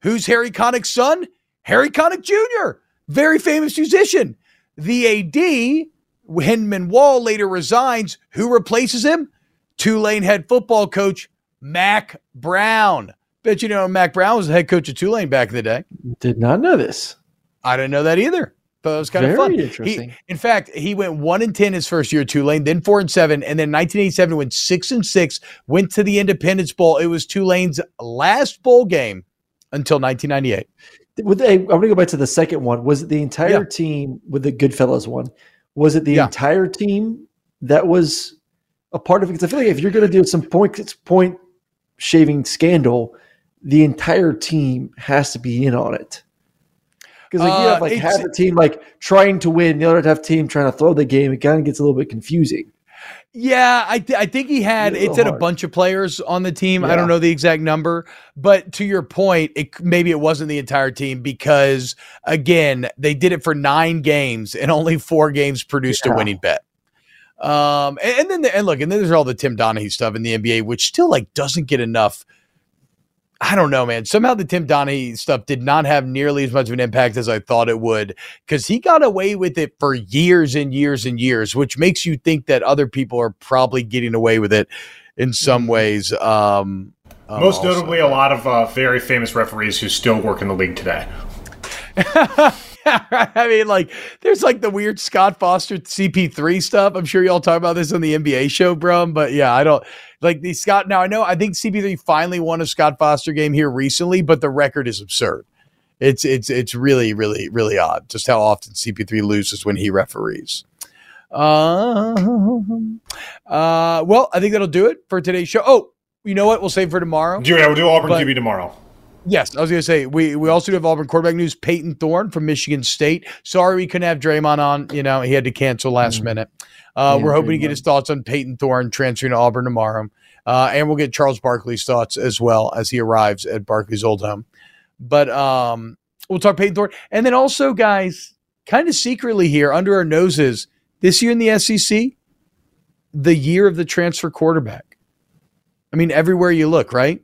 Who's Harry Connick's son? Harry Connick Jr., very famous musician. The AD, Hindman Wall, later resigns. Who replaces him? Tulane head football coach Mack Brown. Bet you know Mack Brown was the head coach of Tulane back in the day. Did not know this. I didn't know that either. but it was kind of fun. interesting. He, in fact, he went one and ten his first year at Tulane, then four and seven, and then 1987 went six and six. Went to the Independence Bowl. It was Tulane's last bowl game until 1998. With I'm going to go back to the second one. Was it the entire Yeah. team with the Goodfellas one? Was it the Yeah. entire team that was a part of it? Because I feel like if you're going to do some point point shaving scandal, the entire team has to be in on it. Because like you Uh, have like half the team like trying to win, the other half team trying to throw the game. It kind of gets a little bit confusing. Yeah, I, th- I think he had It's a it little said a bunch of players on the team. I don't know the exact number, but to your point, it maybe it wasn't the entire team because again, they did it for nine games and only four games produced a winning bet. Um, and, and then the, and look, and then there's all the Tim Donaghy stuff in the NBA, which still like doesn't get enough. I don't know, man. Somehow the Tim Donaghy stuff did not have nearly as much of an impact as I thought it would because he got away with it for years and years and years, which makes you think that other people are probably getting away with it in some ways. Um, um, Most also. notably, a lot of uh, very famous referees who still work in the league today. I mean, like, there's like the weird Scott Foster CP3 stuff. I'm sure y'all talk about this on the NBA show, bro. But yeah, I don't like the Scott. Now, I know I think CP3 finally won a Scott Foster game here recently, but the record is absurd. It's it's it's really really really odd just how often CP3 loses when he referees. Um, uh, well, I think that'll do it for today's show. Oh, you know what? We'll save for tomorrow. Yeah, we'll do Auburn But- QB tomorrow. Yes, I was going to say we we also do have Auburn quarterback news. Payton Thorne from Michigan State. Sorry we couldn't have Draymond on. You know he had to cancel last minute. Uh, Yeah, we're hoping to get his thoughts on Payton Thorne transferring to Auburn tomorrow, uh, and we'll get Charles Barkley's thoughts as well as he arrives at Barkley's old home. But um, we'll talk Payton Thorne, and then also guys, kind of secretly here under our noses, this year in the SEC, the year of the transfer quarterback. I mean, everywhere you look, right?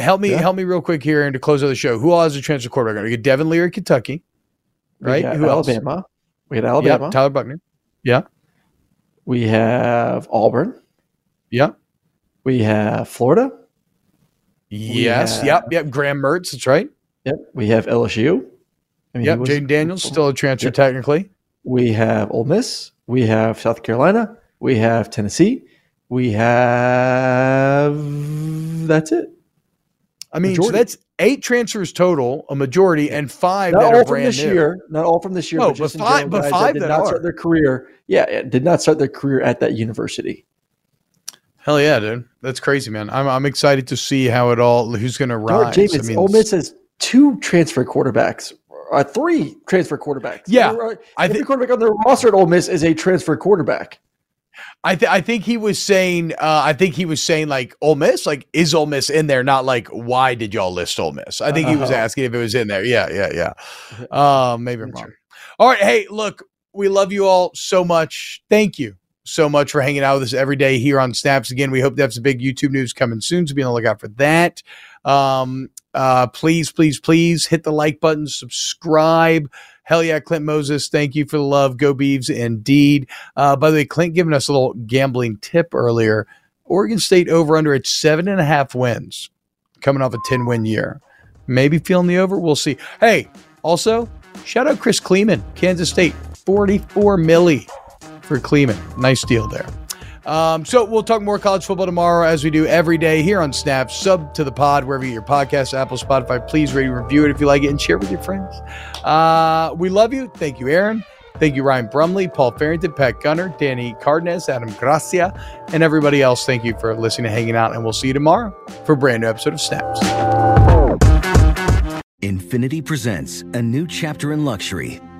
Help me, Yeah. help me real quick here and to close out the show. Who all has a transfer quarterback? We get Devin Leary, Kentucky, right? Who else? Alabama. We had Yep, Alabama. Tyler Buchner. Yeah, we have Auburn. yeah, We have Florida. yes, have- yep, yep. Graham Mertz, that's right. Yep. We have LSU. I mean, Yep, was- Jayden Daniels still a transfer Yep. technically. We have Ole Miss. We have South Carolina. We have Tennessee. We have that's it. I mean, so that's eight transfers total, a majority, and five Not that all are from this new. year. Not all from this year. No, but, but in five- but five did that not are. start their career. Yeah, did not start their career at that university. Hell yeah, dude, that's crazy, man. I'm I'm excited to see how it all. Who's going to rise? James, I mean, Ole Miss has two transfer quarterbacks. Uh, three transfer quarterbacks. Yeah, Every, I think- quarterback on their roster at Ole Miss is a transfer quarterback. I th- I think he was saying uh, I think he was saying like Ole Miss like is Ole Miss in there? Not like why did y'all list Ole Miss? I think he was Oh. asking if it was in there. Yeah yeah yeah. Um maybe I'm wrong. All right hey look we love you all so much. Thank you so much for hanging out with us every day here on Snaps again. We hope that's some big YouTube news coming soon so be on the lookout for that. Um uh please please please hit the like button subscribe Hell yeah, Clint Moses. Thank you for the love. Go Beavs indeed. Uh, by the way, Clint giving us a little gambling tip earlier. Oregon State over under at seven and a half wins, coming off a 10 win year. Maybe feeling the over. We'll see. Hey, also, shout out Chris Klieman, Kansas State, 44 milli for Klieman. Nice deal there. Um, so we'll talk more college football tomorrow as we do every day here on Snap. Sub to the pod wherever you your podcast, Apple, Spotify. Please rate review it if you like it and share it with your friends. Uh, we love you. Thank you, Aaron. Thank you, Ryan Brumley, Paul Farrington, Pat Gunner, Danny Cardenas, Adam Gracia, and everybody else. Thank you for listening and hanging out. And we'll see you tomorrow for a brand new episode of Snaps. Infiniti presents a new chapter in luxury,